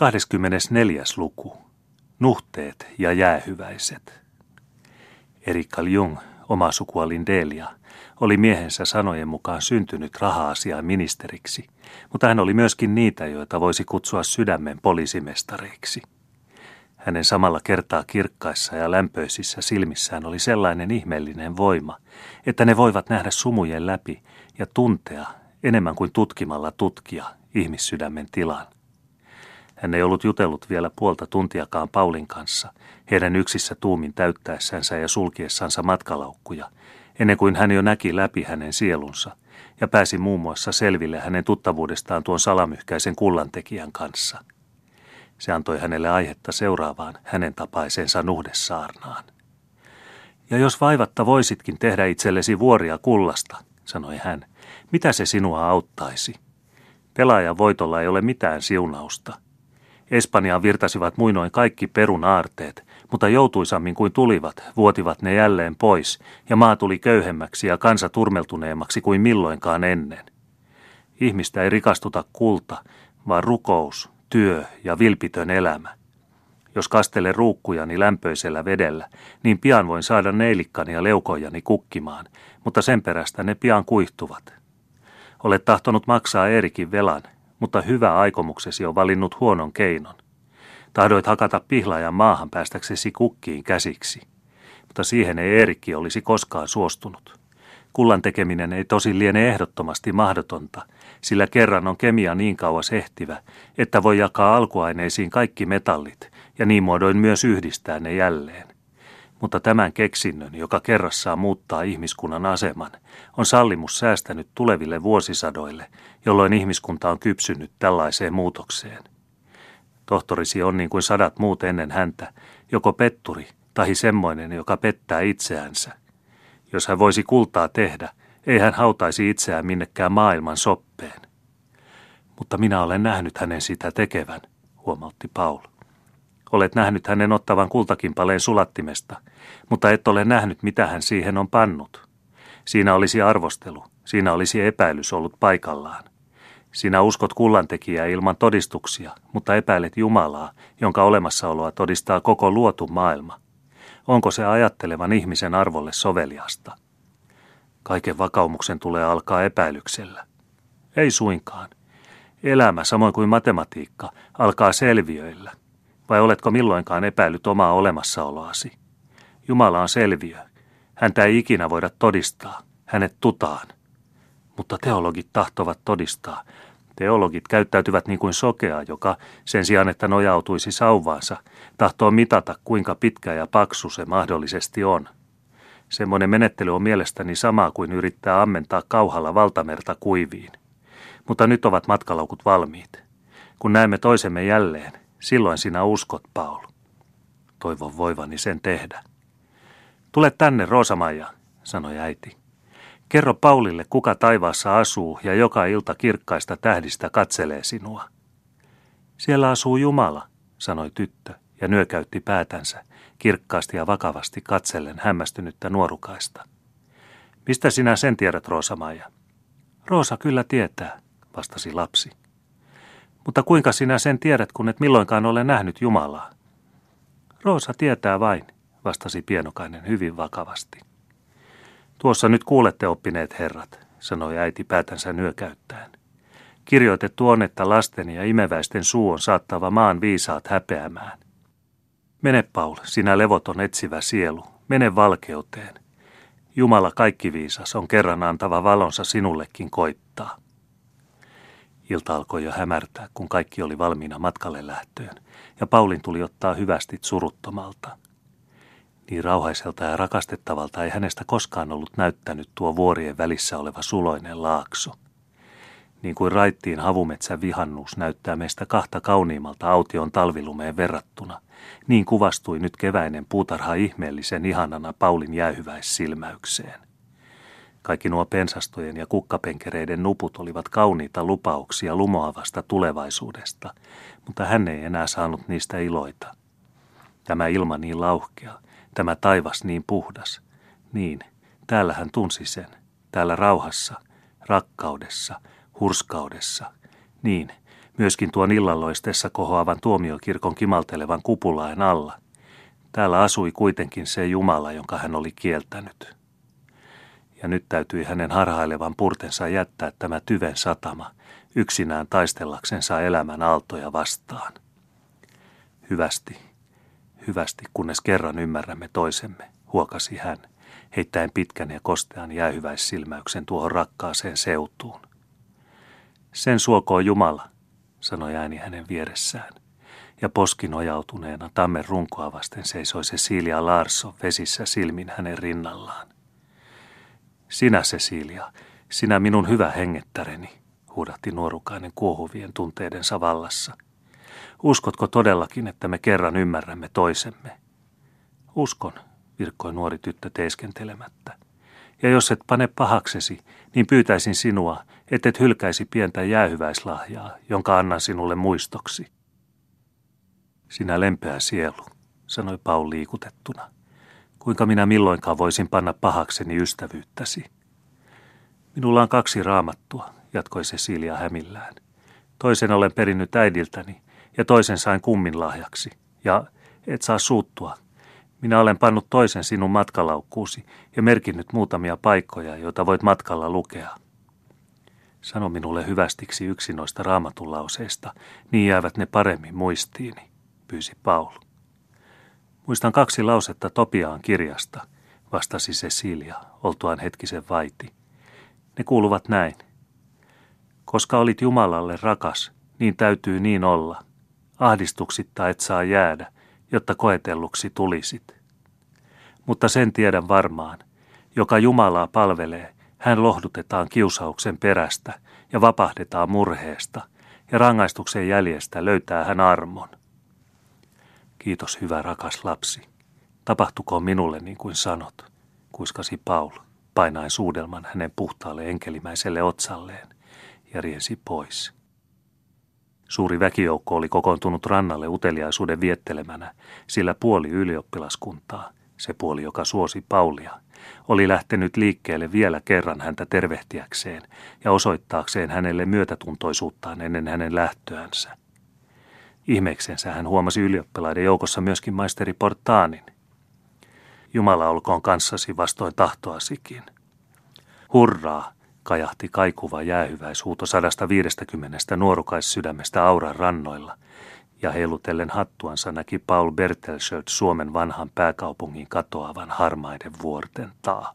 24. luku. Nuhteet ja jäähyväiset. Erika Jung, oma sukua Lindelia, oli miehensä sanojen mukaan syntynyt raha-asiaan ministeriksi, mutta hän oli myöskin niitä, joita voisi kutsua sydämen poliisimestareiksi. Hänen samalla kertaa kirkkaissa ja lämpöisissä silmissään oli sellainen ihmeellinen voima, että ne voivat nähdä sumujen läpi ja tuntea enemmän kuin tutkimalla tutkia ihmissydämen tilan. Hän ei ollut jutellut vielä puolta tuntiakaan Paulin kanssa, heidän yksissä tuumin täyttäessänsä ja sulkiessansa matkalaukkuja, ennen kuin hän jo näki läpi hänen sielunsa ja pääsi muun muassa selville hänen tuttavuudestaan tuon salamyhkäisen kullantekijän kanssa. Se antoi hänelle aihetta seuraavaan hänen tapaisensa nuhdessaarnaan. Ja jos vaivatta voisitkin tehdä itsellesi vuoria kullasta, sanoi hän, mitä se sinua auttaisi? Pelaajan voitolla ei ole mitään siunausta – Espanjaan virtasivat muinoin kaikki perun aarteet, mutta joutuisammin kuin tulivat, vuotivat ne jälleen pois, ja maa tuli köyhemmäksi ja kansa turmeltuneemmaksi kuin milloinkaan ennen. Ihmistä ei rikastuta kulta, vaan rukous, työ ja vilpitön elämä. Jos kastele ruukkujani lämpöisellä vedellä, niin pian voin saada neilikkani ja leukojani kukkimaan, mutta sen perästä ne pian kuihtuvat. Olet tahtonut maksaa Erikin velan, mutta hyvä aikomuksesi on valinnut huonon keinon. Tahdoit hakata pihlaajan maahan päästäksesi kukkiin käsiksi, mutta siihen ei Eerikki olisi koskaan suostunut. Kullan tekeminen ei tosi liene ehdottomasti mahdotonta, sillä kerran on kemia niin kauas ehtivä, että voi jakaa alkuaineisiin kaikki metallit ja niin muodoin myös yhdistää ne jälleen. Mutta tämän keksinnön, joka kerrassaan muuttaa ihmiskunnan aseman, on sallimus säästänyt tuleville vuosisadoille, jolloin ihmiskunta on kypsynyt tällaiseen muutokseen. Tohtorisi on niin kuin sadat muut ennen häntä, joko petturi tahi semmoinen, joka pettää itseänsä. Jos hän voisi kultaa tehdä, ei hän hautaisi itseään minnekään maailman soppeen. Mutta minä olen nähnyt hänen sitä tekevän, huomautti Paul. Olet nähnyt hänen ottavan kultakimpaleen sulattimesta, mutta et ole nähnyt, mitä hän siihen on pannut. Siinä olisi arvostelu, siinä olisi epäilys ollut paikallaan. Sinä uskot kullantekijää ilman todistuksia, mutta epäilet Jumalaa, jonka olemassaoloa todistaa koko luotu maailma. Onko se ajattelevan ihmisen arvolle soveliasta? Kaiken vakaumuksen tulee alkaa epäilyksellä. Ei suinkaan. Elämä, samoin kuin matematiikka, alkaa selviöillä. Vai oletko milloinkaan epäillyt omaa olemassaoloasi? Jumala on selviö. Häntä ei ikinä voida todistaa. Hänet tutaan. Mutta teologit tahtovat todistaa. Teologit käyttäytyvät niin kuin sokea, joka sen sijaan, että nojautuisi sauvaansa, tahtoo mitata, kuinka pitkä ja paksu se mahdollisesti on. Semmoinen menettely on mielestäni sama kuin yrittää ammentaa kauhalla valtamerta kuiviin. Mutta nyt ovat matkalaukut valmiit. Kun näemme toisemme jälleen, silloin sinä uskot, Paul. Toivon voivani sen tehdä. Tule tänne, Roosamaja, sanoi äiti. Kerro Paulille, kuka taivaassa asuu ja joka ilta kirkkaista tähdistä katselee sinua. Siellä asuu Jumala, sanoi tyttö ja nyökäytti päätänsä, kirkkaasti ja vakavasti katsellen hämmästynyttä nuorukaista. Mistä sinä sen tiedät, Roosamaja? Roosa kyllä tietää, vastasi lapsi. Mutta kuinka sinä sen tiedät, kun et milloinkaan ole nähnyt Jumalaa? Roosa tietää vain, vastasi pienokainen hyvin vakavasti. Tuossa nyt kuulette oppineet herrat, sanoi äiti päätänsä nyökäyttäen. Kirjoitettu on, että lasten ja imeväisten suu on saattava maan viisaat häpeämään. Mene Paul, sinä levoton etsivä sielu, mene valkeuteen. Jumala kaikki viisas on kerran antava valonsa sinullekin koittaa. Ilta alkoi jo hämärtää, kun kaikki oli valmiina matkalle lähtöön, ja Paulin tuli ottaa hyvästit suruttomalta. Niin rauhaiselta ja rakastettavalta ei hänestä koskaan ollut näyttänyt tuo vuorien välissä oleva suloinen laakso. Niin kuin raittiin havumetsän vihannuus näyttää meistä kahta kauniimmalta aution talvilumeen verrattuna, niin kuvastui nyt keväinen puutarha ihmeellisen ihanana Paulin jäähyväissilmäykseen. Kaikki nuo pensastojen ja kukkapenkereiden nuput olivat kauniita lupauksia lumoavasta tulevaisuudesta, mutta hän ei enää saanut niistä iloita. Tämä ilma niin lauhkea, tämä taivas niin puhdas. Niin, täällä hän tunsi sen, täällä rauhassa, rakkaudessa, hurskaudessa. Niin, myöskin tuon illalloistessa kohoavan tuomiokirkon kimaltelevan kupulain alla. Täällä asui kuitenkin se Jumala, jonka hän oli kieltänyt. Ja nyt täytyi hänen harhailevan purtensa jättää tämä tyven satama, yksinään taistelaksensa elämän aaltoja vastaan. Hyvästi, hyvästi, kunnes kerran ymmärrämme toisemme, huokasi hän, heittäen pitkän ja kostean jäähyväissilmäyksen tuohon rakkaaseen seutuun. Sen suokoo Jumala, sanoi ääni hänen vieressään. Ja poskin ojautuneena tammen runkoa vasten seisoi Cecilia Larso vesissä silmin hänen rinnallaan. Sinä, Cecilia, sinä minun hyvä hengettäreni, huudahti nuorukainen kuohuvien tunteidensa vallassa. Uskotko todellakin, että me kerran ymmärrämme toisemme? Uskon, virkkoi nuori tyttö teeskentelemättä. Ja jos et pane pahaksesi, niin pyytäisin sinua, et hylkäisi pientä jäähyväislahjaa, jonka annan sinulle muistoksi. Sinä lempeä sielu, sanoi Paul liikutettuna. Kuinka minä milloinkaan voisin panna pahakseni ystävyyttäsi? Minulla on kaksi raamattua, jatkoi Cecilia hämillään. Toisen olen perinnyt äidiltäni ja toisen sain kummin lahjaksi. Ja et saa suuttua. Minä olen pannut toisen sinun matkalaukkuusi ja merkinnyt muutamia paikkoja, joita voit matkalla lukea. Sano minulle hyvästiksi yksi noista niin jäävät ne paremmin muistiini, pyysi Paul. Muistan kaksi lausetta Topiaan kirjasta, vastasi Cecilia, oltuaan hetkisen vaiti. Ne kuuluvat näin. Koska olit Jumalalle rakas, niin täytyy niin olla. Ahdistuksitta et saa jäädä, jotta koetelluksi tulisit. Mutta sen tiedän varmaan, joka Jumalaa palvelee, hän lohdutetaan kiusauksen perästä ja vapahdetaan murheesta, ja rangaistuksen jäljestä löytää hän armon. Kiitos hyvä rakas lapsi. Tapahtukoon minulle niin kuin sanot, kuiskasi Paul, painaen suudelman hänen puhtaalle enkelimäiselle otsalleen, ja riensi pois. Suuri väkijoukko oli kokoontunut rannalle uteliaisuuden viettelemänä, sillä puoli ylioppilaskuntaa, se puoli, joka suosi Paulia, oli lähtenyt liikkeelle vielä kerran häntä tervehtiäkseen ja osoittaakseen hänelle myötätuntoisuuttaan ennen hänen lähtöänsä. Ihmeeksensä hän huomasi ylioppilaiden joukossa myöskin maisteri Portaanin. Jumala olkoon kanssasi vastoin tahtoasikin. Hurraa, kajahti kaikuva jäähyväishuuto 150 nuorukaissydämestä auran rannoilla, ja heilutellen hattuansa näki Paul Bertelsöld Suomen vanhan pääkaupungin katoavan harmaiden vuorten taa.